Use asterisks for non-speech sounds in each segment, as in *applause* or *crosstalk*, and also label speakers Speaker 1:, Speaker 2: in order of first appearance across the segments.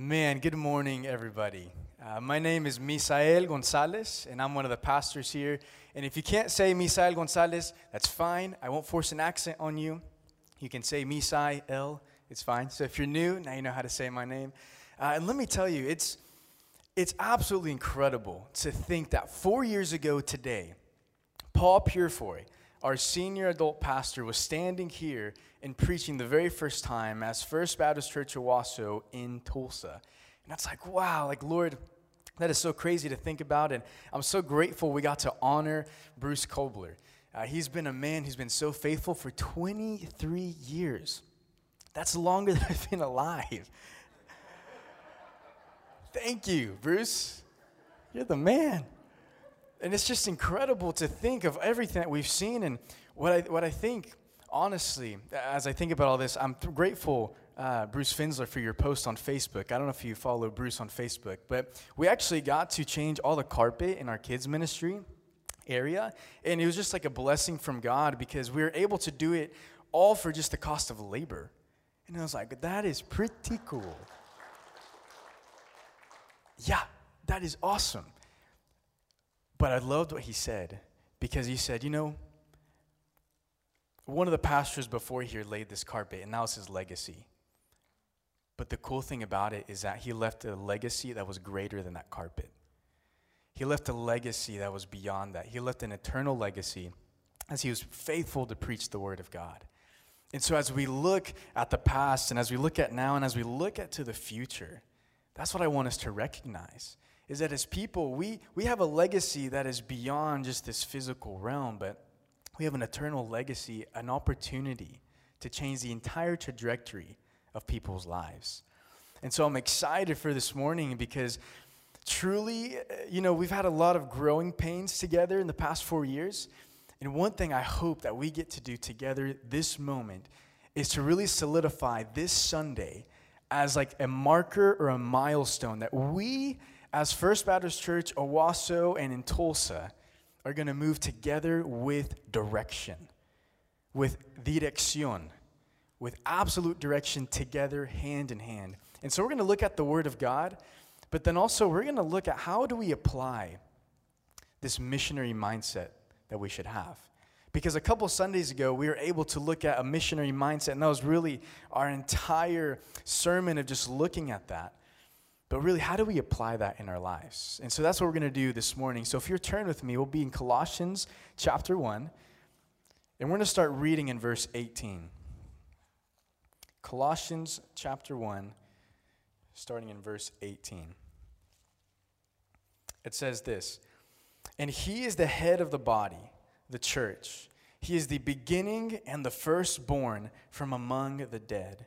Speaker 1: Man, good morning, everybody. Uh, my name is Misael Gonzalez, and I'm one of the pastors here. And if you can't say Misael Gonzalez, that's fine. I won't force an accent on you. You can say Misael, it's fine. So if you're new, now you know how to say my name. Uh, and let me tell you, it's, it's absolutely incredible to think that four years ago today, Paul Purefoy, our senior adult pastor, was standing here and preaching the very first time as First Baptist Church Owasso in Tulsa. And that's like, wow, like, Lord, that is so crazy to think about. And I'm so grateful we got to honor Bruce Kobler. Uh, he's been a man who's been so faithful for 23 years. That's longer *laughs* than I've been alive. Thank you, Bruce. You're the man. And it's just incredible to think of everything that we've seen. And what I, what I think, honestly, as I think about all this, I'm grateful, uh, Bruce Finsler, for your post on Facebook. I don't know if you follow Bruce on Facebook, but we actually got to change all the carpet in our kids' ministry area. And it was just like a blessing from God because we were able to do it all for just the cost of labor. And I was like, that is pretty cool. Yeah, that is awesome. But I loved what he said because he said, you know, one of the pastors before here laid this carpet, and that was his legacy. But the cool thing about it is that he left a legacy that was greater than that carpet. He left a legacy that was beyond that. He left an eternal legacy as he was faithful to preach the word of God. And so, as we look at the past, and as we look at now, and as we look at to the future, that's what I want us to recognize is that as people, we, we have a legacy that is beyond just this physical realm, but we have an eternal legacy, an opportunity to change the entire trajectory of people's lives. And so I'm excited for this morning because truly, uh, you know, we've had a lot of growing pains together in the past four years. And one thing I hope that we get to do together this moment is to really solidify this Sunday as like a marker or a milestone that we as First Baptist Church, Owasso, and in Tulsa are going to move together with direction, with dirección, with absolute direction together, hand in hand. And so we're going to look at the Word of God, but then also we're going to look at how do we apply this missionary mindset that we should have. Because a couple Sundays ago, we were able to look at a missionary mindset, and that was really our entire sermon of just looking at that. But really, how do we apply that in our lives? And so that's what we're going to do this morning. So if you're turn with me, we'll be in Colossians chapter 1, and we're going to start reading in verse 18. Colossians chapter 1, starting in verse 18. It says this And he is the head of the body, the church. He is the beginning and the firstborn from among the dead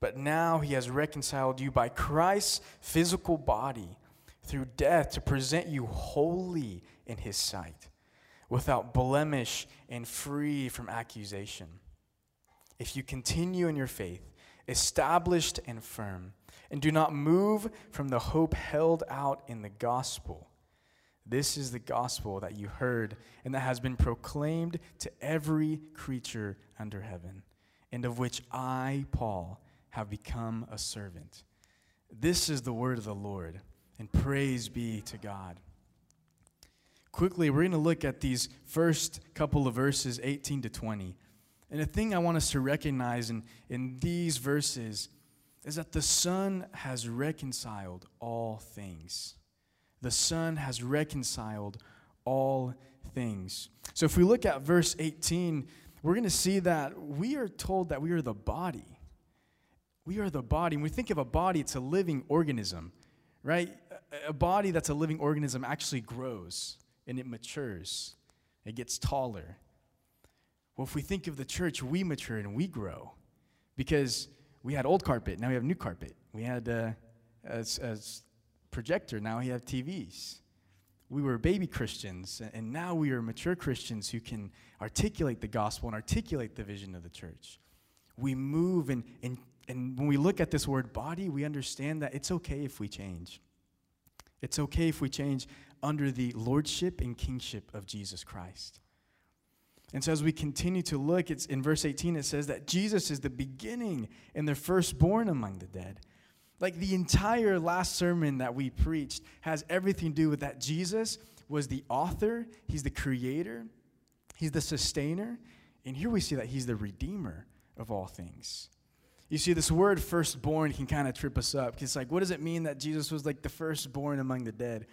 Speaker 1: But now he has reconciled you by Christ's physical body through death to present you holy in his sight, without blemish and free from accusation. If you continue in your faith, established and firm, and do not move from the hope held out in the gospel. This is the gospel that you heard and that has been proclaimed to every creature under heaven, and of which I, Paul, have become a servant. This is the word of the Lord, and praise be to God. Quickly, we're going to look at these first couple of verses, 18 to 20. And the thing I want us to recognize in, in these verses is that the Son has reconciled all things. The Son has reconciled all things. So if we look at verse 18, we're going to see that we are told that we are the body. We are the body. When we think of a body, it's a living organism, right? A body that's a living organism actually grows and it matures, it gets taller. Well, if we think of the church, we mature and we grow because we had old carpet, now we have new carpet. We had uh, a, a projector, now we have TVs. we were baby Christians, and now we are mature Christians who can articulate the gospel and articulate the vision of the church. We move, and, and, and when we look at this word body, we understand that it's okay if we change. It's okay if we change under the lordship and kingship of Jesus Christ. And so, as we continue to look, it's in verse 18, it says that Jesus is the beginning and the firstborn among the dead. Like the entire last sermon that we preached has everything to do with that Jesus was the author, he's the creator, he's the sustainer, and here we see that he's the redeemer of all things. You see, this word firstborn can kind of trip us up. It's like, what does it mean that Jesus was like the firstborn among the dead?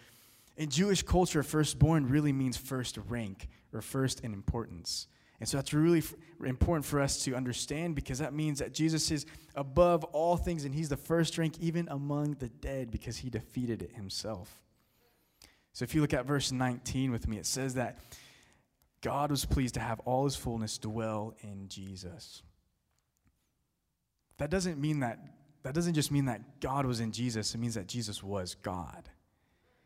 Speaker 1: In Jewish culture, firstborn really means first rank or first in importance. And so that's really f- important for us to understand because that means that Jesus is above all things and he's the first rank even among the dead because he defeated it himself. So if you look at verse 19 with me, it says that God was pleased to have all his fullness dwell in Jesus. That doesn't mean that that doesn't just mean that God was in Jesus, it means that Jesus was God.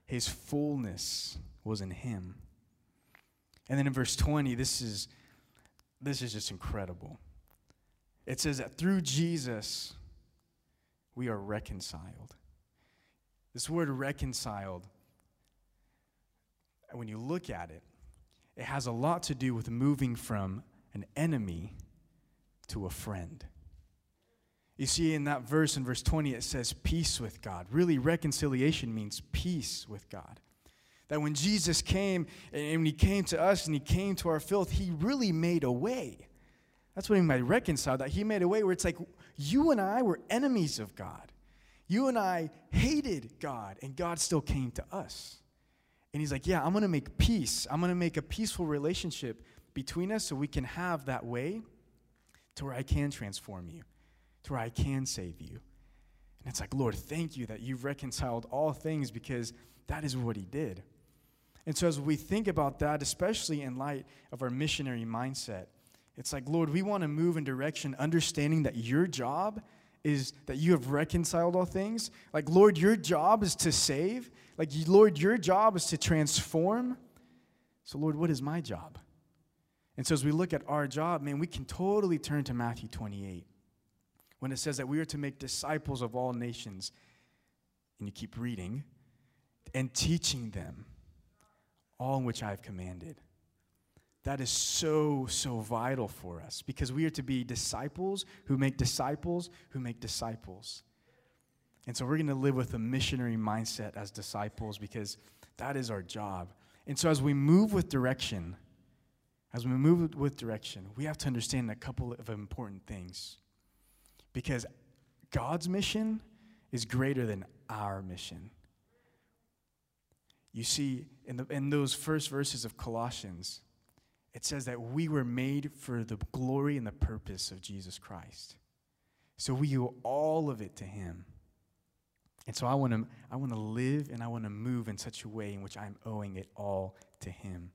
Speaker 1: His fullness was in him. And then in verse 20, this is this is just incredible. It says that through Jesus, we are reconciled. This word reconciled, when you look at it, it has a lot to do with moving from an enemy to a friend. You see, in that verse, in verse 20, it says peace with God. Really, reconciliation means peace with God. That when Jesus came and he came to us and he came to our filth, he really made a way. That's what he made reconcile, that he made a way where it's like you and I were enemies of God. You and I hated God, and God still came to us. And he's like, Yeah, I'm going to make peace. I'm going to make a peaceful relationship between us so we can have that way to where I can transform you, to where I can save you. And it's like, Lord, thank you that you've reconciled all things because that is what he did. And so, as we think about that, especially in light of our missionary mindset, it's like, Lord, we want to move in direction understanding that your job is that you have reconciled all things. Like, Lord, your job is to save. Like, Lord, your job is to transform. So, Lord, what is my job? And so, as we look at our job, man, we can totally turn to Matthew 28 when it says that we are to make disciples of all nations. And you keep reading and teaching them all in which I have commanded. That is so, so vital for us because we are to be disciples who make disciples who make disciples. And so we're going to live with a missionary mindset as disciples because that is our job. And so as we move with direction, as we move with direction, we have to understand a couple of important things. Because God's mission is greater than our mission. You see, in, the, in those first verses of Colossians, it says that we were made for the glory and the purpose of Jesus Christ. So we owe all of it to Him. And so I want to I want to live and I want to move in such a way in which I'm owing it all to Him.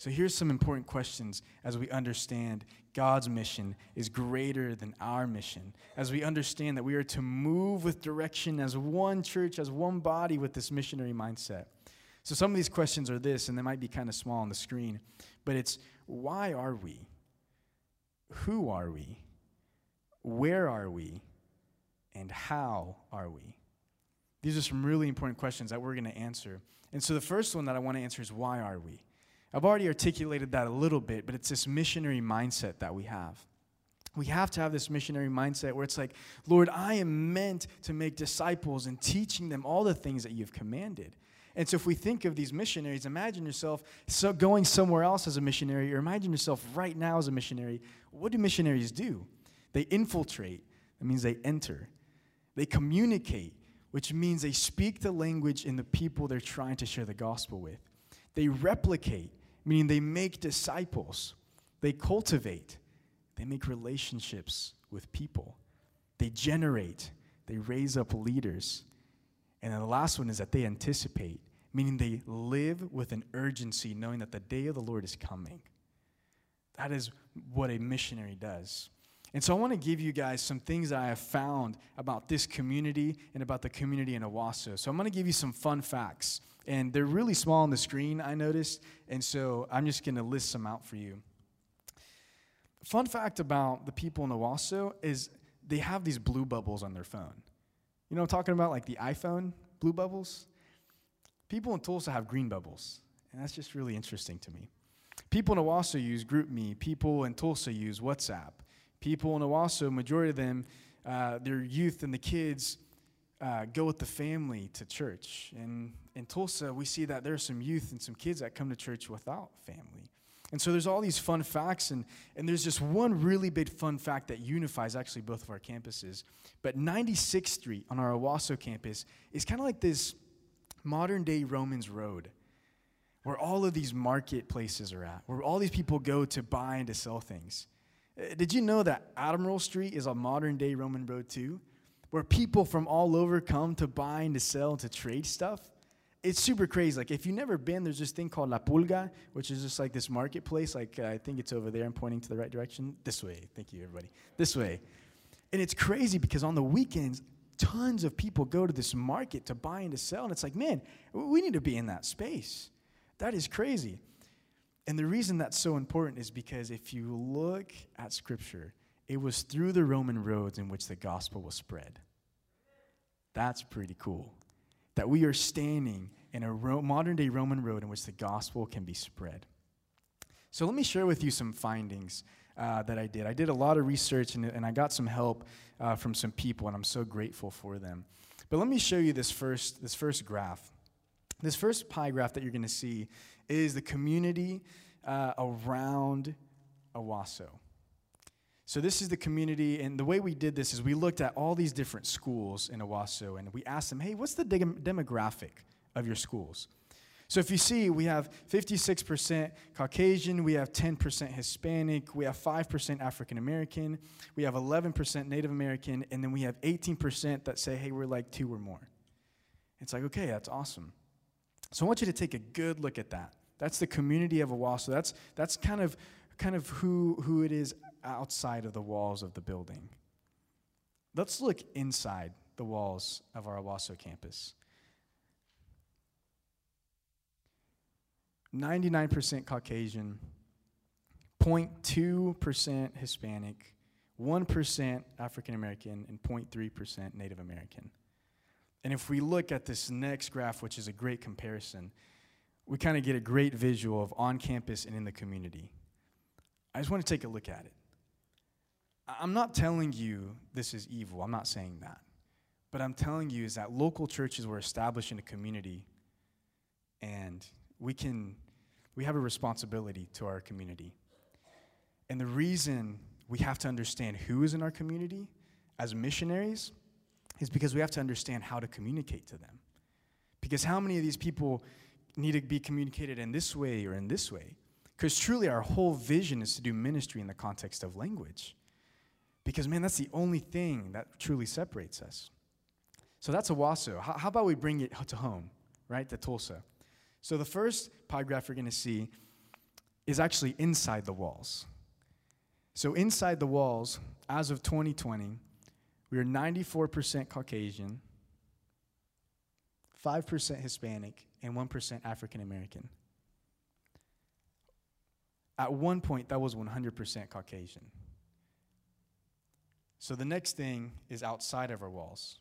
Speaker 1: So here's some important questions as we understand God's mission is greater than our mission. As we understand that we are to move with direction as one church, as one body with this missionary mindset. So some of these questions are this, and they might be kind of small on the screen, but it's why are we? Who are we? Where are we? And how are we? These are some really important questions that we're going to answer. And so the first one that I want to answer is why are we? I've already articulated that a little bit, but it's this missionary mindset that we have. We have to have this missionary mindset where it's like, Lord, I am meant to make disciples and teaching them all the things that you've commanded. And so, if we think of these missionaries, imagine yourself so going somewhere else as a missionary, or imagine yourself right now as a missionary. What do missionaries do? They infiltrate, that means they enter. They communicate, which means they speak the language in the people they're trying to share the gospel with. They replicate, meaning they make disciples. They cultivate, they make relationships with people. They generate, they raise up leaders. And then the last one is that they anticipate, meaning they live with an urgency, knowing that the day of the Lord is coming. That is what a missionary does. And so I want to give you guys some things that I have found about this community and about the community in Owasso. So I'm going to give you some fun facts And they're really small on the screen, I noticed. And so I'm just going to list some out for you. Fun fact about the people in Owasso is they have these blue bubbles on their phone. You know I'm talking about? Like the iPhone blue bubbles? People in Tulsa have green bubbles. And that's just really interesting to me. People in Owasso use GroupMe. People in Tulsa use WhatsApp. People in Owasso, majority of them, uh, their youth and the kids uh, go with the family to church. And in Tulsa, we see that there are some youth and some kids that come to church without family. And so there's all these fun facts, and, and there's just one really big fun fact that unifies actually both of our campuses. But 96th Street on our Owasso campus is kind of like this modern day Romans Road where all of these marketplaces are at, where all these people go to buy and to sell things. Uh, did you know that Admiral Street is a modern day Roman road too? Where people from all over come to buy and to sell and to trade stuff? It's super crazy. Like, if you've never been, there's this thing called La Pulga, which is just like this marketplace. Like, uh, I think it's over there. I'm pointing to the right direction. This way. Thank you, everybody. This way. And it's crazy because on the weekends, tons of people go to this market to buy and to sell. And it's like, man, we need to be in that space. That is crazy. And the reason that's so important is because if you look at Scripture, it was through the Roman roads in which the gospel was spread. That's pretty cool. That we are standing in a Ro- modern day Roman road in which the gospel can be spread. So let me share with you some findings uh, that I did. I did a lot of research and, and I got some help uh, from some people, and I'm so grateful for them. But let me show you this first, this first graph. This first pie graph that you're going to see is the community uh, around Owasso. So this is the community, and the way we did this is we looked at all these different schools in Owasso, and we asked them, hey, what's the de- demographic of your schools? So if you see, we have 56% Caucasian, we have 10% Hispanic, we have 5% African American, we have 11% Native American, and then we have 18% that say, hey, we're like two or more. It's like, okay, that's awesome. So I want you to take a good look at that. That's the community of Owasso. That's, that's kind of, kind of who, who it is outside of the walls of the building. Let's look inside the walls of our Owasso campus. 99% Caucasian, 0.2% Hispanic, 1% African American, and 0.3% Native American. And if we look at this next graph, which is a great comparison, we kind of get a great visual of on campus and in the community. I just want to take a look at it. I'm not telling you this is evil, I'm not saying that. But I'm telling you is that local churches were established in a community and we can we have a responsibility to our community. And the reason we have to understand who is in our community as missionaries is because we have to understand how to communicate to them. Because how many of these people need to be communicated in this way or in this way? Because truly, our whole vision is to do ministry in the context of language. Because, man, that's the only thing that truly separates us. So that's Owasso. How, how about we bring it to home, right, to Tulsa? So the first pie graph you're going to see is actually inside the walls. So inside the walls, as of 2020, we are 94% Caucasian, 5% Hispanic, and 1% African American. At one point, that was 100% Caucasian. So the next thing is outside of our walls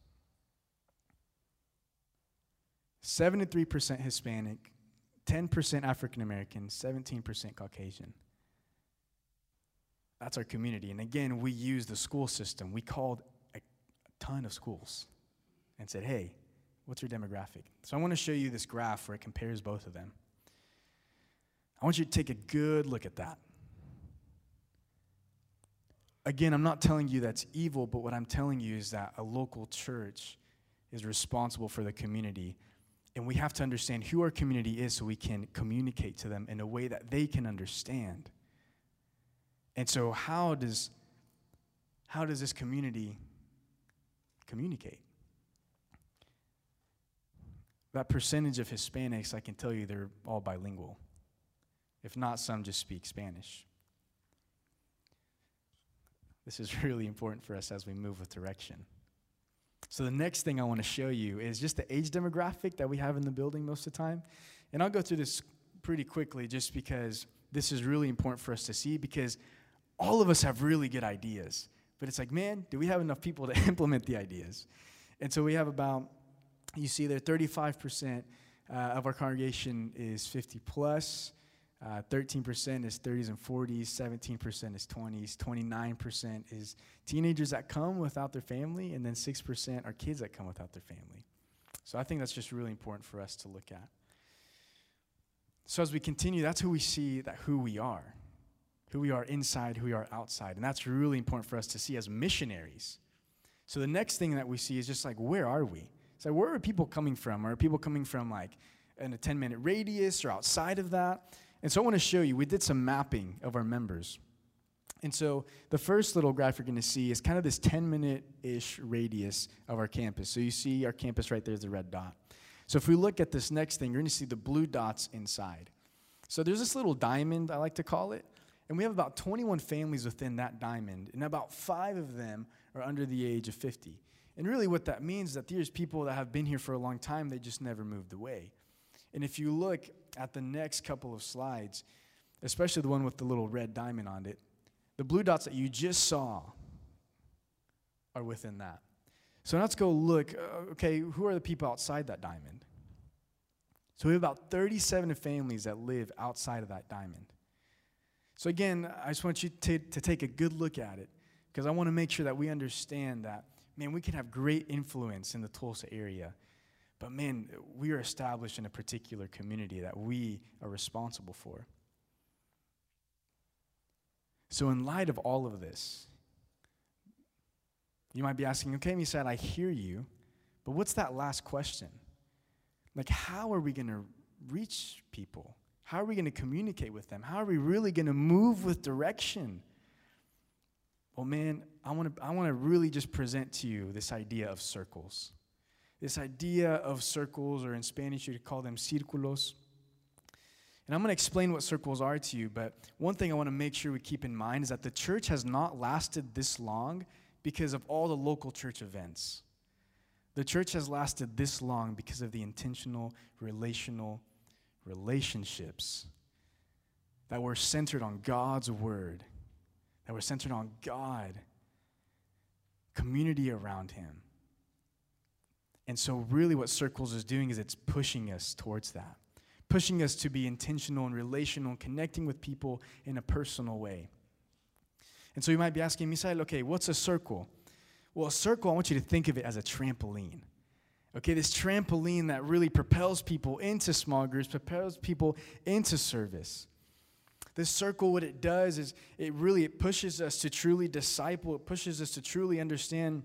Speaker 1: 73% Hispanic, 10% African American, 17% Caucasian. That's our community. And again, we use the school system. We called a, ton of schools and said, hey, what's your demographic? So I want to show you this graph where it compares both of them. I want you to take a good look at that. Again, I'm not telling you that's evil, but what I'm telling you is that a local church is responsible for the community. And we have to understand who our community is so we can communicate to them in a way that they can understand. And so how does how does this community communicate. That percentage of Hispanics, I can tell you they're all bilingual. If not, some just speak Spanish. This is *laughs* really important for us as we move with direction. So the next thing I want to show you is just the age demographic that we have in the building most of the time. And I'll go through this pretty quickly just because this is really important for us to see because all of us have really good ideas. But it's like, man, do we have enough people to *laughs* implement the ideas? And so we have about, you see there, 35% uh, of our congregation is 50 plus. Uh, 13% is 30s and 40s, 17% is 20s, 29% is teenagers that come without their family, and then 6% are kids that come without their family. So I think that's just really important for us to look at. So as we continue, that's who we see that who we are. Who we are inside, who we are outside. And that's really important for us to see as missionaries. So the next thing that we see is just like, where are we? So where are people coming from? Are people coming from like in a 10 minute radius or outside of that? And so I want to show you, we did some mapping of our members. And so the first little graph you're going to see is kind of this 10 minute ish radius of our campus. So you see our campus right there is the red dot. So if we look at this next thing, you're going to see the blue dots inside. So there's this little diamond, I like to call it. And we have about 21 families within that diamond, and about five of them are under the age of 50. And really, what that means is that there's people that have been here for a long time, they just never moved away. And if you look at the next couple of slides, especially the one with the little red diamond on it, the blue dots that you just saw are within that. So let's go look. Uh, okay, who are the people outside that diamond? So we have about 37 families that live outside of that diamond. So again, I just want you to, to take a good look at it because I want to make sure that we understand that, man, we can have great influence in the Tulsa area but man, we are established in a particular community that we are responsible for. So, in light of all of this, you might be asking, okay, said, I hear you, but what's that last question? Like, how are we going to reach people? How are we going to communicate with them? How are we really going to move with direction? Well, man, I want to I want to really just present to you this idea of circles this idea of circles, or in Spanish, you would call them círculos. And I'm going to explain what circles are to you, but one thing I want to make sure we keep in mind is that the church has not lasted this long because of all the local church events. The church has lasted this long because of the intentional relational relationships that were centered on God's word, that were centered on God, community around Him. And so, really, what Circles is doing is it's pushing us towards that, pushing us to be intentional and relational and connecting with people in a personal way. And so, you might be asking, Misael, okay, what's a circle? Well, a circle, I want you to think of it as a trampoline. Okay, this trampoline that really propels people into small groups, propels people into service. This circle, what it does is it really it pushes us to truly disciple, it pushes us to truly understand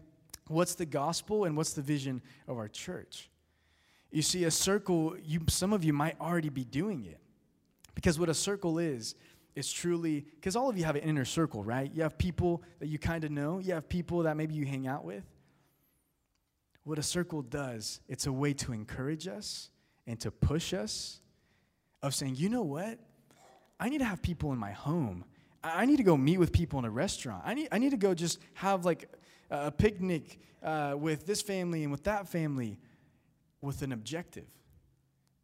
Speaker 1: what's the gospel and what's the vision of our church. You see, a circle, you, some of you might already be doing it. Because what a circle is, is truly, because all of you have an inner circle, right? You have people that you kind of know, you have people that maybe you hang out with. What a circle does, it's a way to encourage us and to push us of saying, you know what? I need to have people in my home. I need to go meet with people in a restaurant. I need, I need to go just have like a picnic uh, with this family and with that family with an objective.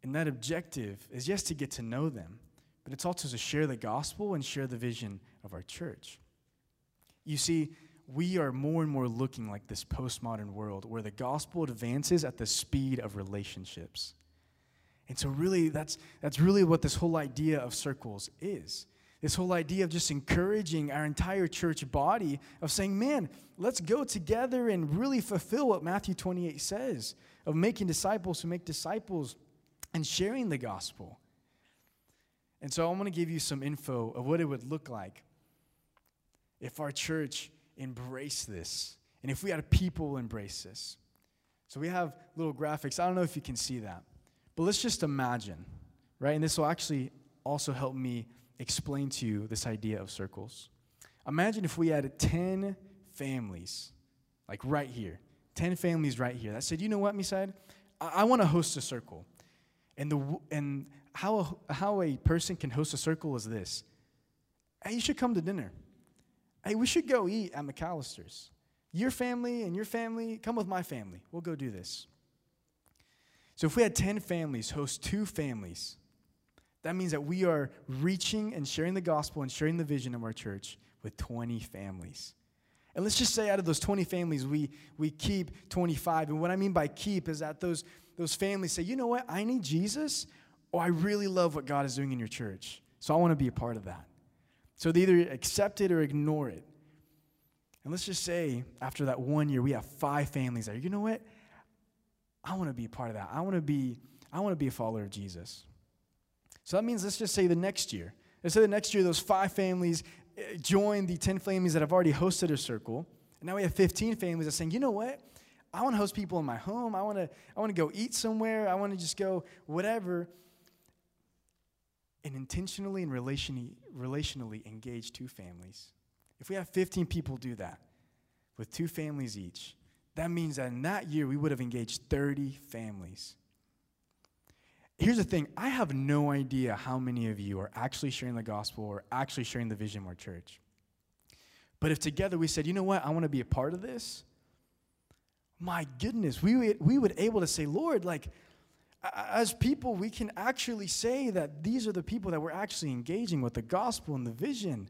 Speaker 1: And that objective is yes to get to know them, but it's also to share the gospel and share the vision of our church. You see, we are more and more looking like this postmodern world where the gospel advances at the speed of relationships. And so really that's that's really what this whole idea of circles is. This whole idea of just encouraging our entire church body of saying, man, let's go together and really fulfill what Matthew 28 says of making disciples who make disciples and sharing the gospel. And so I want to give you some info of what it would look like if our church embraced this and if we had people embrace this. So we have little graphics. I don't know if you can see that, but let's just imagine, right? And this will actually also help me explain to you this idea of circles. Imagine if we had 10 families, like right here, 10 families right here, that said, you know what, Misael? I, I want to host a circle. And, the, and how, a, how a person can host a circle is this hey, you should come to dinner. Hey, we should go eat at McAlister's. Your family and your family, come with my family. We'll go do this. So if we had 10 families host two families, that means that we are reaching and sharing the gospel and sharing the vision of our church with 20 families. And let's just say out of those 20 families, we, we keep 25. And what I mean by keep is that those, those families say, you know what, I need Jesus, or I really love what God is doing in your church. So I want to be a part of that. So they either accept it or ignore it. And let's just say after that one year, we have five families that, you know what, I want to be a part of that. I want to be, I want to be a follower of Jesus. So that means let's just say the next year. Let's say the next year, those five families eh, join the 10 families that have already hosted a circle. And now we have 15 families that saying, you know what? I want to host people in my home. I want to, I want to go eat somewhere. I want to just go whatever. And intentionally and relationally, relationally engage two families. If we have 15 people do that with two families each, that means that in that year we would have engaged 30 families. Here's the thing I have no idea how many of you are actually sharing the gospel or actually sharing the vision of our church. But if together we said, you know what, I want to be a part of this, my goodness, we would, we would able to say, Lord, like, as people, we can actually say that these are the people that we're actually engaging with the gospel and the vision.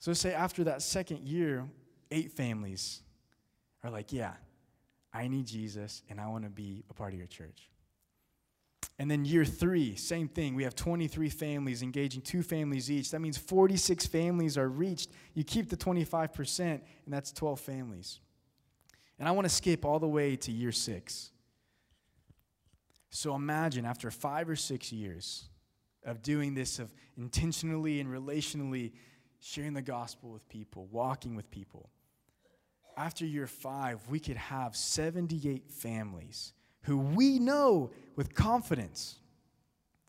Speaker 1: So, say after that second year, eight families are like, yeah, I need Jesus and I want to be a part of your church. And then year three, same thing. We have 23 families engaging two families each. That means 46 families are reached. You keep the 25%, and that's 12 families. And I want to skip all the way to year six. So imagine after five or six years of doing this, of intentionally and relationally sharing the gospel with people, walking with people, after year five, we could have 78 families who we know with confidence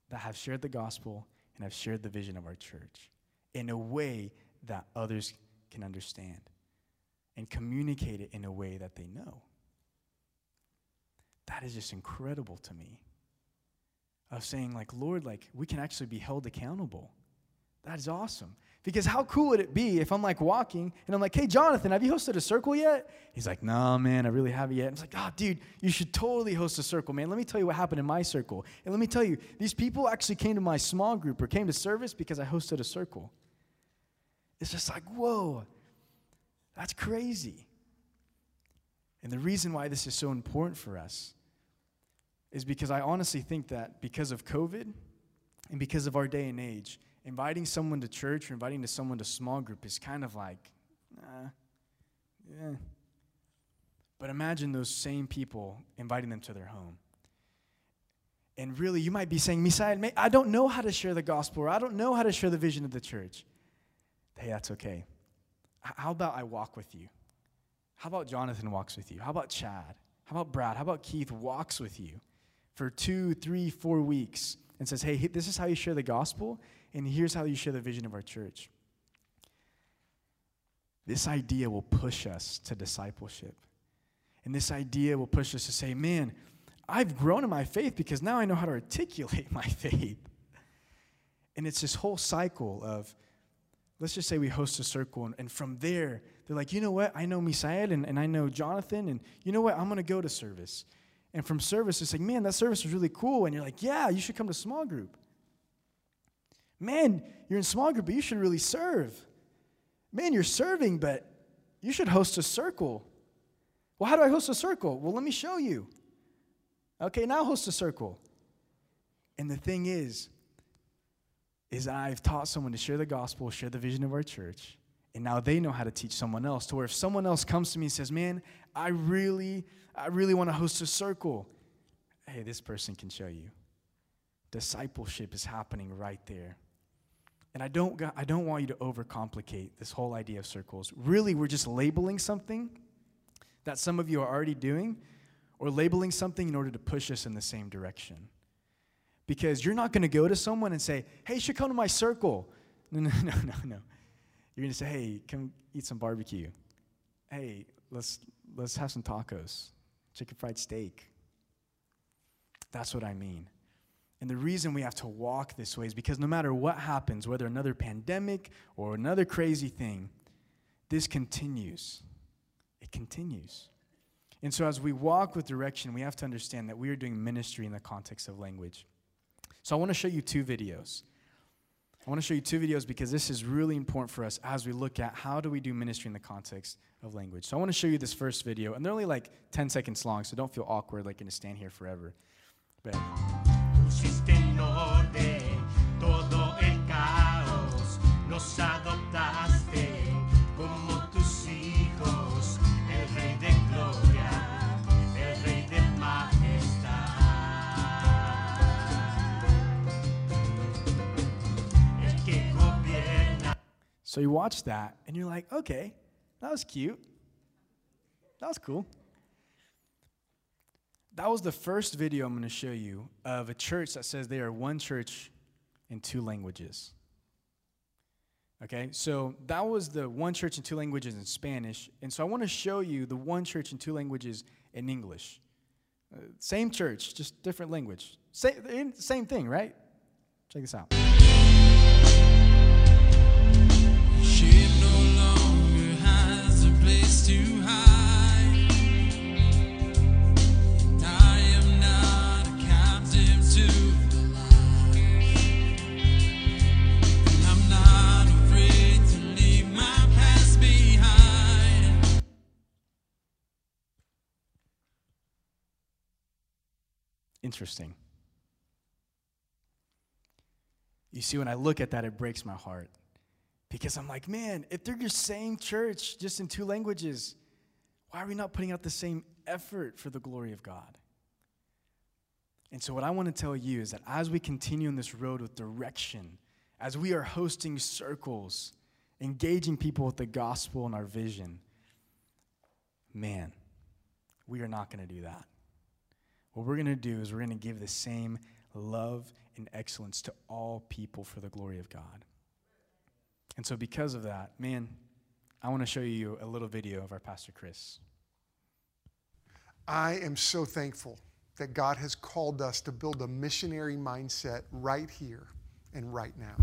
Speaker 1: that have shared the gospel and have shared the vision of our church in a way that others can understand and communicate it in a way that they know. That is just incredible to me. Of saying, like, Lord, like, we can actually be held accountable. That is awesome. Because how cool would it be if I'm like walking and I'm like, hey, Jonathan, have you hosted a circle yet? He's like, no, man, I really haven't yet. I was like, oh, dude, you should totally host a circle, man. Let me tell you what happened in my circle. And let me tell you, these people actually came to my small group or came to service because I hosted a circle. It's just like, whoa, that's crazy. And the reason why this is so important for us is because I honestly think that because of COVID and because of our day and age, inviting someone to church or inviting to someone to small group is kind of like, yeah. But imagine those same people inviting them to their home. And really, you might be saying, Misael, I don't know how to share the gospel, or I don't know how to share the vision of the church. Hey, that's okay. How about I walk with you? How about Jonathan walks with you? How about Chad? How about Brad? How about Keith walks with you for two, three, four weeks and says, hey, this is how you share the gospel? And here's how you share the vision of our church. This idea will push us to discipleship. And this idea will push us to say, man, I've grown in my faith because now I know how to articulate *laughs* my faith. And it's this whole cycle of, let's just say we host a circle, and, and from there, they're like, you know what? I know Misael and, and I know Jonathan, and you know what? I'm going to go to service. And from service, it's like, man, that service was really cool. And you're like, yeah, you should come to small group. Man, you're in small group, but you should really serve. Man, you're serving, but you should host a circle. Well, how do I host a circle? Well, let me show you. Okay, now host a circle. And the thing is, is I've taught someone to share the gospel, share the vision of our church, and now they know how to teach someone else. To where if someone else comes to me and says, "Man, I really, I really want to host a circle," hey, this person can show you. Discipleship is happening right there. And I don't, I don't want you to overcomplicate this whole idea of circles. Really, we're just labeling something that some of you are already doing, or labeling something in order to push us in the same direction. Because you're not going to go to someone and say, hey, you should come to my circle. *laughs* No, no, no, no, no. You're going to say, hey, come eat some barbecue. Hey, let's, let's have some tacos, chicken fried steak. That's what I mean. And the reason we have to walk this way is because no matter what happens, whether another pandemic or another crazy thing, this continues. It continues. And so, as we walk with direction, we have to understand that we are doing ministry in the context of language. So, I want to show you two videos. I want to show you two videos because this is really important for us as we look at how do we do ministry in the context of language. So I want to show you this first video, and they're only like 10 seconds long, so don't feel awkward like you're going to stand here forever. But So you watch that and you're like, okay, that was cute. That was cool. That was the first video I'm going to show you of a church that says they are one church in two languages. Okay, so that was the one church in two languages in Spanish. And so I want to show you the one church in two languages in English. Uh, same church, just different language. Same, same thing, right? Check this out. Interesting. You see, when I look at that, it breaks my heart. Because I'm like, man, if they're your same church, just in two languages, why are we not putting out the same effort for the glory of God? And so, what I want to tell you is that as we continue on this road with direction, as we are hosting circles, engaging people with the gospel and our vision, man, we are not going to do that. What we're going to do is we're going to give the same love and excellence to all people for the glory of God. And so, because of that, man, I want to show you a little video of our Pastor Chris.
Speaker 2: I am so thankful that God has called us to build a missionary mindset right here and right now.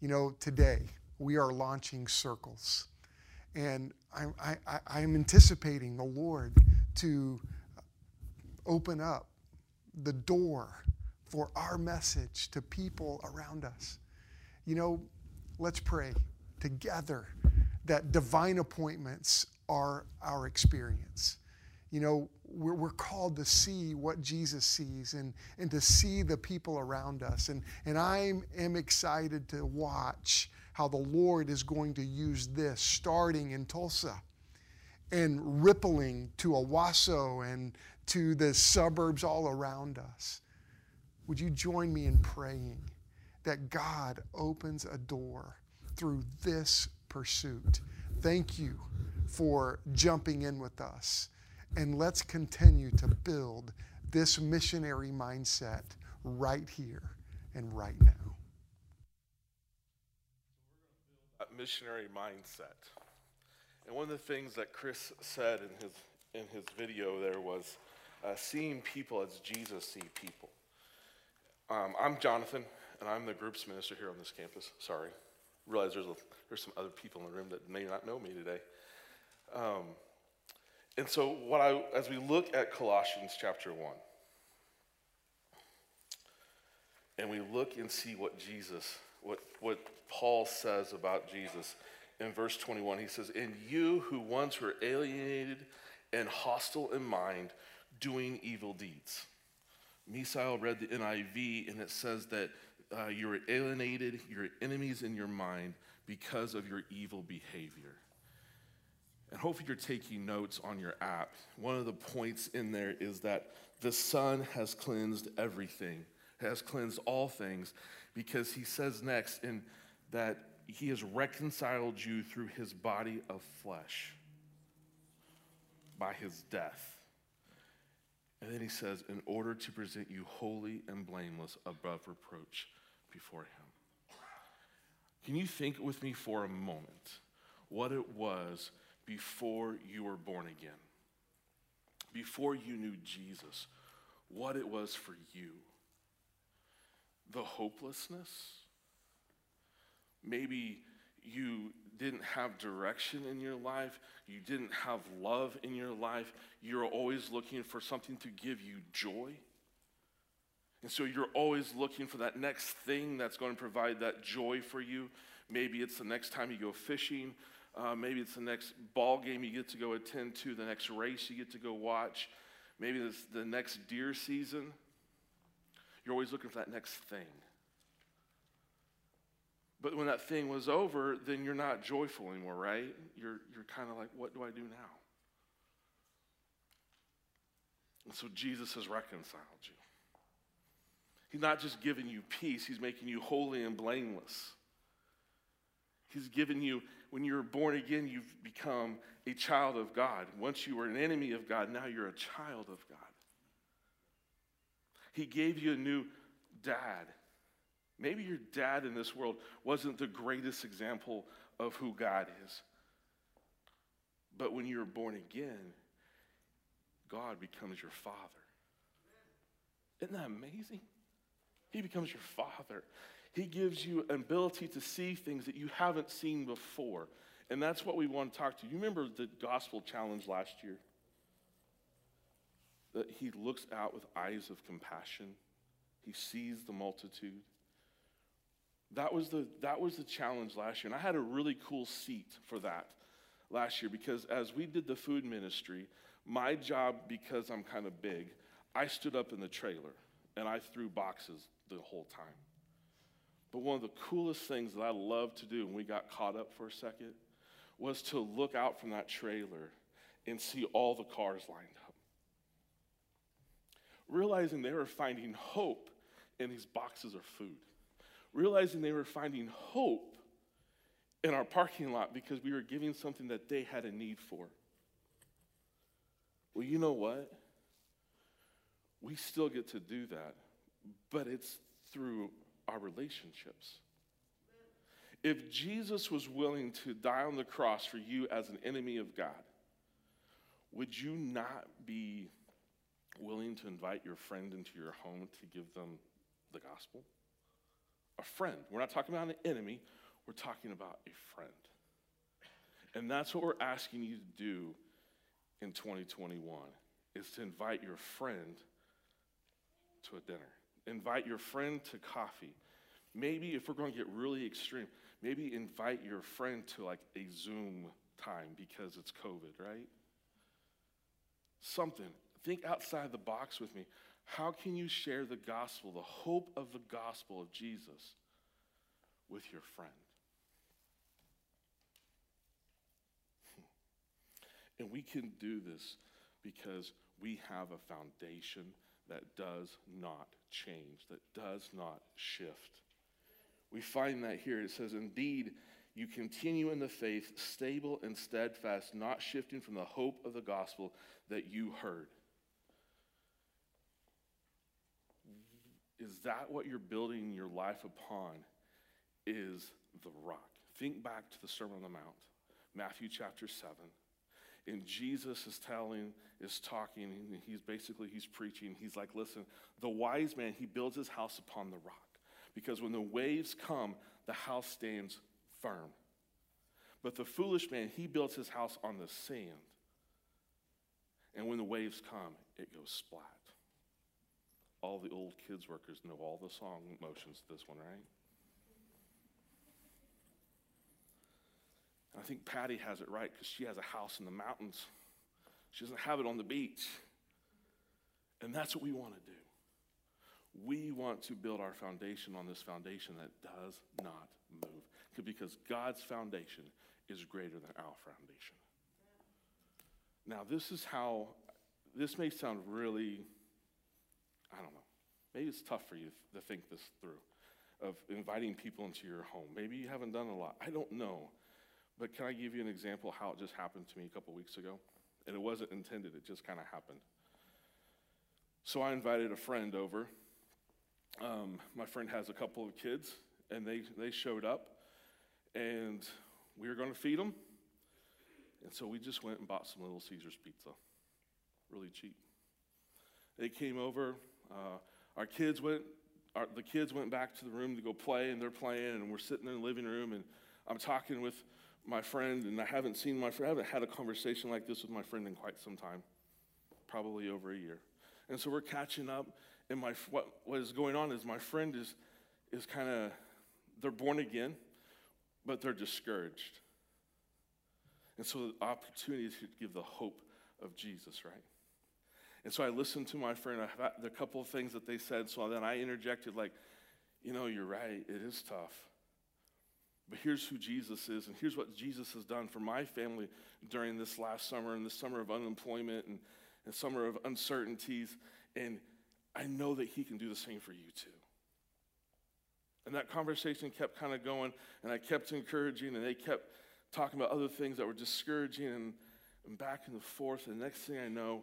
Speaker 2: You know, today we are launching circles. And I'm, I, I, am anticipating the Lord to open up the door for our message to people around us. You know, let's pray together that divine appointments are our experience. You know, we're, we're called to see what Jesus sees and, and to see the people around us. And, and I am excited to watch how the Lord is going to use this starting in Tulsa and rippling to Owasso and to the suburbs all around us. Would you join me in praying that God opens a door through this pursuit? Thank you for jumping in with us. And let's continue to build this missionary mindset right here and right now.
Speaker 3: Missionary mindset. And one of the things that Chris said in his, in his video there was uh, seeing people as Jesus see people. Um, I'm Jonathan, and I'm the groups minister here on this campus. Sorry. Realize there's, a, there's some other people in the room that may not know me today. Um, and so, what I, as we look at Colossians chapter 1, and we look and see what Jesus, what, what Paul says about Jesus in verse 21, he says, And you who once were alienated and hostile in mind, doing evil deeds. Misael read the NIV, and it says that uh, you're alienated, you're enemies in your mind because of your evil behavior. And hopefully, you're taking notes on your app. One of the points in there is that the Son has cleansed everything, has cleansed all things, because he says next in that he has reconciled you through his body of flesh by his death. And then he says, in order to present you holy and blameless above reproach before him. Can you think with me for a moment what it was before you were born again? Before you knew Jesus, what it was for you? The hopelessness? Maybe you didn't have direction in your life, you didn't have love in your life, you're always looking for something to give you joy. And so you're always looking for that next thing that's going to provide that joy for you. Maybe it's the next time you go fishing. Uh, maybe it's the next ball game you get to go attend to, the next race you get to go watch. Maybe it's the next deer season. You're always looking for that next thing. But when that thing was over, then you're not joyful anymore, right? You're, you're kind of like, what do I do now? And so Jesus has reconciled you. He's not just giving you peace, He's making you holy and blameless. He's given you, when you're born again, you've become a child of God. Once you were an enemy of God, now you're a child of God. He gave you a new dad. Maybe your dad in this world wasn't the greatest example of who God is. But when you're born again, God becomes your father. Isn't that amazing? He becomes your father. He gives you an ability to see things that you haven't seen before. And that's what we want to talk to. You remember the gospel challenge last year? That he looks out with eyes of compassion. He sees the multitude. That was the, that was the challenge last year. And I had a really cool seat for that last year because as we did the food ministry, my job, because I'm kind of big, I stood up in the trailer and I threw boxes the whole time. But one of the coolest things that I loved to do when we got caught up for a second was to look out from that trailer and see all the cars lined up. Realizing they were finding hope in these boxes of food. Realizing they were finding hope in our parking lot because we were giving something that they had a need for. Well, you know what? We still get to do that, but it's through our relationships. If Jesus was willing to die on the cross for you as an enemy of God, would you not be willing to invite your friend into your home to give them the gospel? A friend. We're not talking about an enemy, we're talking about a friend. And that's what we're asking you to do in 2021 is to invite your friend to a dinner. Invite your friend to coffee. Maybe if we're going to get really extreme, maybe invite your friend to like a Zoom time because it's COVID, right? Something. Think outside the box with me. How can you share the gospel, the hope of the gospel of Jesus, with your friend? Hmm. And we can do this because we have a foundation that does not change, that does not shift. We find that here. It says, Indeed, you continue in the faith, stable and steadfast, not shifting from the hope of the gospel that you heard. Is that what you're building your life upon? Is the rock. Think back to the Sermon on the Mount, Matthew chapter 7 and jesus is telling is talking and he's basically he's preaching. He's like listen the wise man he builds his house upon the rock because when the waves come the house stands firm. But the foolish man he builds his house on the sand and when the waves come it goes splat. All the old kids workers know all the song motions to this one right I think Patty has it right because she has a house in the mountains. She doesn't have it on the beach. And that's what we want to do. We want to build our foundation on this foundation that does not move. Because God's foundation is greater than our foundation. Now, this is how, this may sound really, I don't know, maybe it's tough for you to think this through of inviting people into your home. Maybe you haven't done a lot. I don't know. But can I give you an example how it just happened to me a couple weeks ago? And it wasn't intended, it just kind of happened. So I invited a friend over. Um, my friend has a couple of kids, and they, they showed up, and we were going to feed them. And so we just went and bought some Little Caesars pizza, really cheap. They came over. Uh, our kids went. Our, the kids went back to the room to go play, and they're playing, and we're sitting in the living room, and I'm talking with my friend, and I haven't seen my friend, I haven't had a conversation like this with my friend in quite some time, probably over a year. And so we're catching up, and my, what, what is going on is my friend is, is kind of, they're born again, but they're discouraged. And so the opportunity to give the hope of Jesus, right? And so I listened to my friend, I, the couple of things that they said, so then I interjected, like, you know, you're right, it is tough. But here's who Jesus is, and here's what Jesus has done for my family during this last summer and this summer of unemployment and, and summer of uncertainties. And I know that He can do the same for you too. And that conversation kept kind of going, and I kept encouraging, and they kept talking about other things that were discouraging and, and back and forth. And the next thing I know,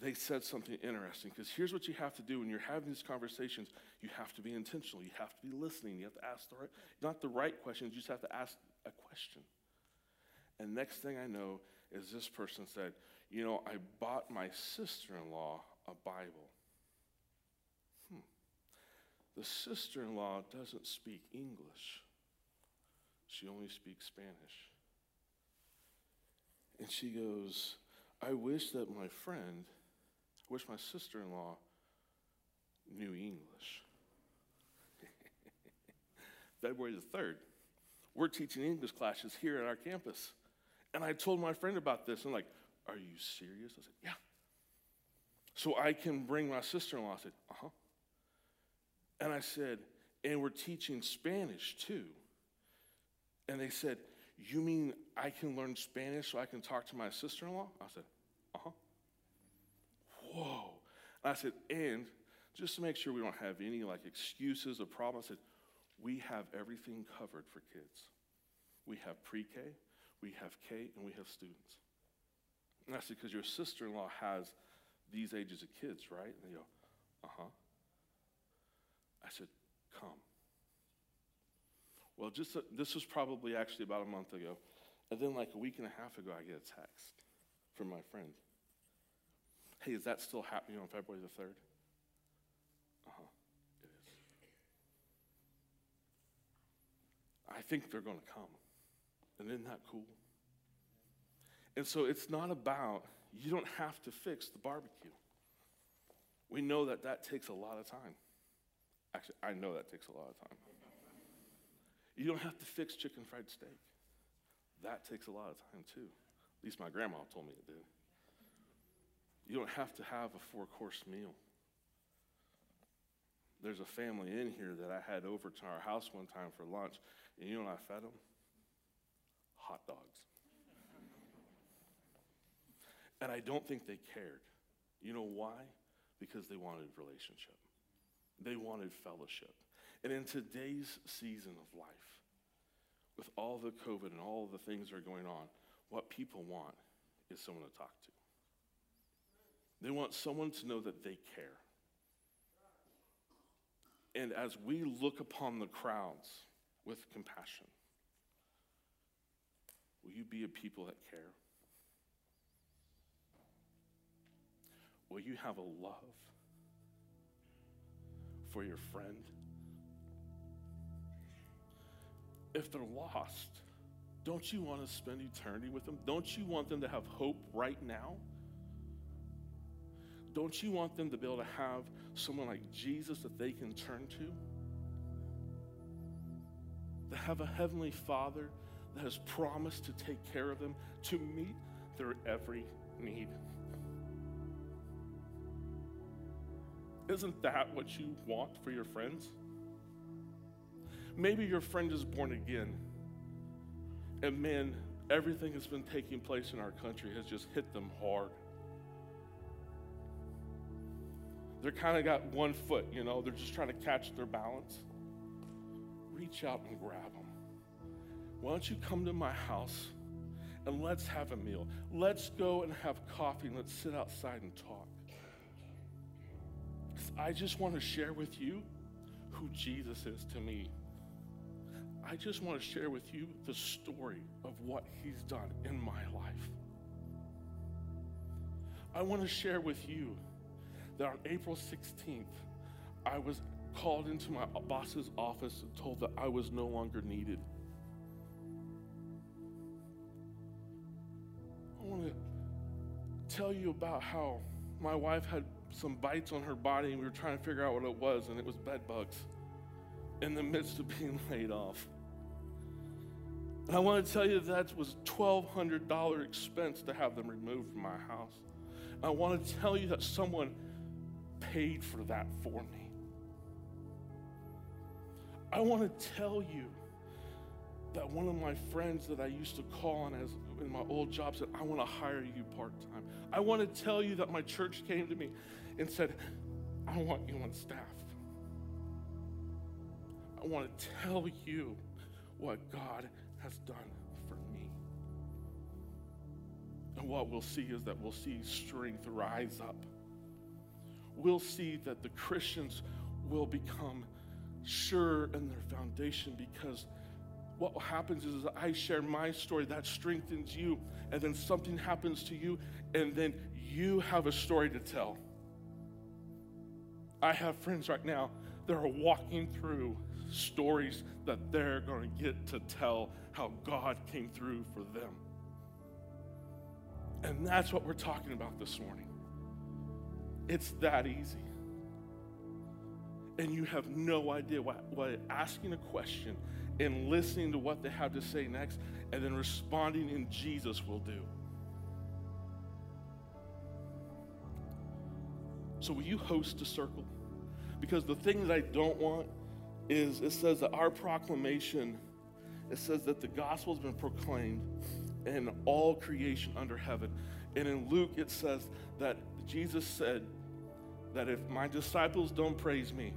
Speaker 3: they said something interesting because here's what you have to do when you're having these conversations you have to be intentional you have to be listening you have to ask the right not the right questions you just have to ask a question. And next thing i know is this person said you know i bought my sister-in-law a bible. Hmm. the sister-in-law doesn't speak english. She only speaks spanish. And she goes I wish that my friend I wish my sister in law knew English. *laughs* February the 3rd, we're teaching English classes here at our campus. And I told my friend about this. and like, Are you serious? I said, Yeah. So I can bring my sister in law. I said, Uh huh. And I said, And we're teaching Spanish too. And they said, You mean I can learn Spanish so I can talk to my sister in law? I said, Uh huh whoa. And I said, and just to make sure we don't have any like excuses or problems, I said, we have everything covered for kids. We have pre-K, we have K, and we have students. And I said, because your sister-in-law has these ages of kids, right? And they go, uh-huh. I said, come. Well, just a, this was probably actually about a month ago. And then like a week and a half ago, I get a text from my friend. Hey, is that still happening on February the 3rd? Uh huh, it is. I think they're going to come. And isn't that cool? And so it's not about, you don't have to fix the barbecue. We know that that takes a lot of time. Actually, I know that takes a lot of time. You don't have to fix chicken fried steak. That takes a lot of time too. At least my grandma told me it did. You don't have to have a four course meal. There's a family in here that I had over to our house one time for lunch, and you know what I fed them? Hot dogs. and I don't think they cared. You know why? Because they wanted relationship, they wanted fellowship. And in today's season of life, with all the COVID and all the things that are going on, what people want is someone to talk to. They want someone to know that they care. And as we look upon the crowds with compassion, will you be a people that care? Will you have a love for your friend? If they're lost, don't you want to spend eternity with them? Don't you want them to have hope right now? Don't you want them to be able to have someone like Jesus that they can turn to? To have a heavenly Father that has promised to take care of them, to meet their every need. Isn't that what you want for your friends? Maybe your friend is born again, and man, everything that's been taking place in our country has just hit them hard. They're kind of got one foot, you know, they're just trying to catch their balance. Reach out and grab them. Why don't you come to my house and let's have a meal? Let's go and have coffee and let's sit outside and talk. I just want to share with you who Jesus is to me. I just want to share with you the story of what he's done in my life. I want to share with you that on April 16th, I was called into my boss's office and told that I was no longer needed. I want to tell you about how my wife had some bites on her body and we were trying to figure out what it was, and it was bed bugs in the midst of being *laughs* laid off. And I want to tell you that was $1,200 expense to have them removed from my house. I want to tell you that someone paid for that for me. I want to tell you that one of my friends that I used to call on as in my old job said, I want to hire you part time. I want to tell you that my church came to me and said, I want you on staff. I want to tell you what God has done for me. And what we'll see is that we'll see strength rise up. We'll see that the Christians will become sure in their foundation because what happens is, I share my story, that strengthens you, and then something happens to you, and then you have a story to tell. I have friends right now that are walking through stories that they're going to get to tell how God came through for them. And that's what we're talking about this morning. It's that easy. And you have no idea what, what asking a question and listening to what they have to say next and then responding in Jesus will do. So, will you host a circle? Because the thing that I don't want is it says that our proclamation, it says that the gospel has been proclaimed in all creation under heaven. And in Luke, it says that Jesus said that if my disciples don't praise me,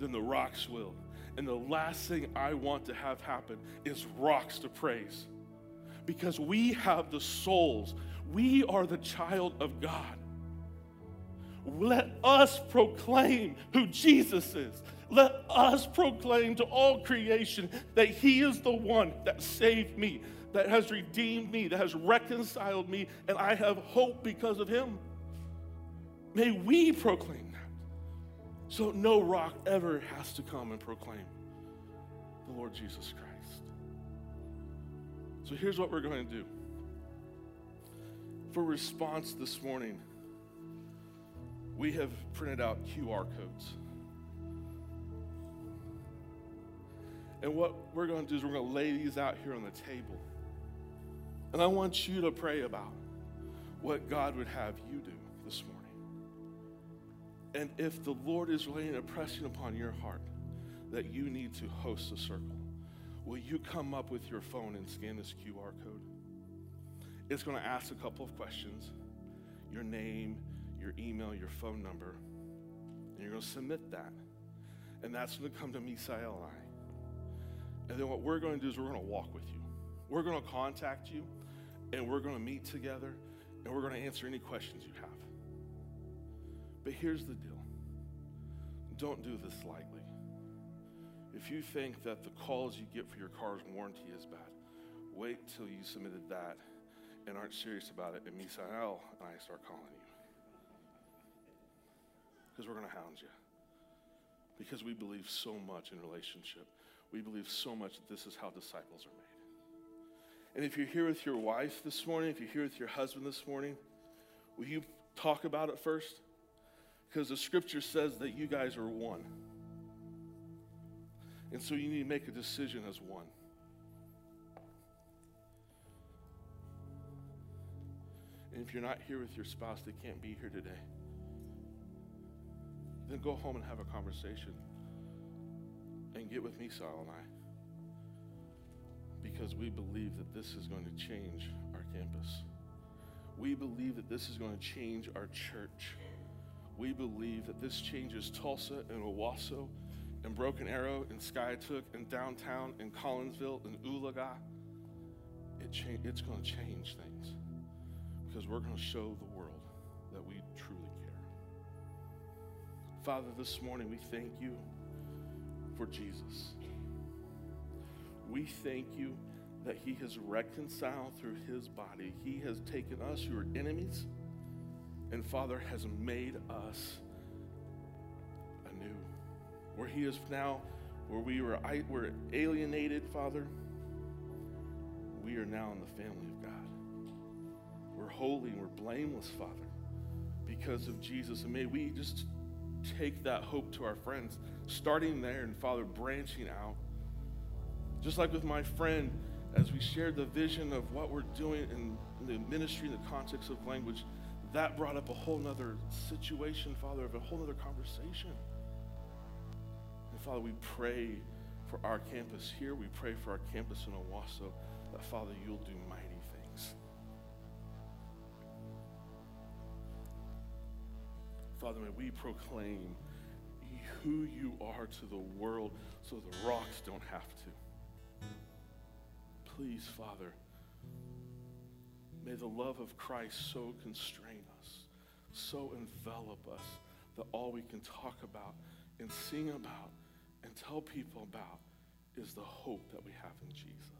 Speaker 3: then the rocks will. And the last thing I want to have happen is rocks to praise. Because we have the souls, we are the child of God. Let us proclaim who Jesus is. Let us proclaim to all creation that He is the one that saved me, that has redeemed me, that has reconciled me, and I have hope because of Him. May we proclaim that. So no rock ever has to come and proclaim the Lord Jesus Christ. So here's what we're going to do. For response this morning, we have printed out QR codes. And what we're going to do is we're going to lay these out here on the table. And I want you to pray about what God would have you do this morning. And if the Lord is laying a pressing upon your heart that you need to host a circle, will you come up with your phone and scan this QR code? It's going to ask a couple of questions your name, your email, your phone number, and you're going to submit that. And that's going to come to Misael and I. And then what we're going to do is we're going to walk with you. We're going to contact you, and we're going to meet together, and we're going to answer any questions you have. But here's the deal don't do this lightly. If you think that the calls you get for your car's warranty is bad, wait till you submitted that and aren't serious about it, and Misael oh, and I start calling you because we're going to hound you. Because we believe so much in relationship. We believe so much that this is how disciples are made. And if you're here with your wife this morning, if you're here with your husband this morning, will you talk about it first? Because the scripture says that you guys are one. And so you need to make a decision as one. And if you're not here with your spouse, they can't be here today then go home and have a conversation and get with me, Sal and I. Because we believe that this is going to change our campus. We believe that this is going to change our church. We believe that this changes Tulsa and Owasso and Broken Arrow and Skiatook and downtown and Collinsville and Oologah. It cha- it's going to change things because we're going to show the world that we truly care. Father, this morning we thank you for Jesus. We thank you that he has reconciled through his body. He has taken us who are enemies, and Father has made us anew. Where he is now, where we were, were alienated, Father, we are now in the family of God. we're holy and we're blameless, Father, because of Jesus. And may we just take that hope to our friends, starting there and, Father, branching out. Just like with my friend, as we shared the vision of what we're doing in the ministry in the context of language, that brought up a whole nother situation, Father, of a whole other conversation. And Father, we pray for our campus here. We pray for our campus in Owasso that, Father, you'll do mighty things. Father, may we proclaim who you are to the world so the rocks don't have to. Please, Father, may the love of Christ so constrain us, so envelop us, that all we can talk about and sing about and tell people about is the hope that we have in Jesus.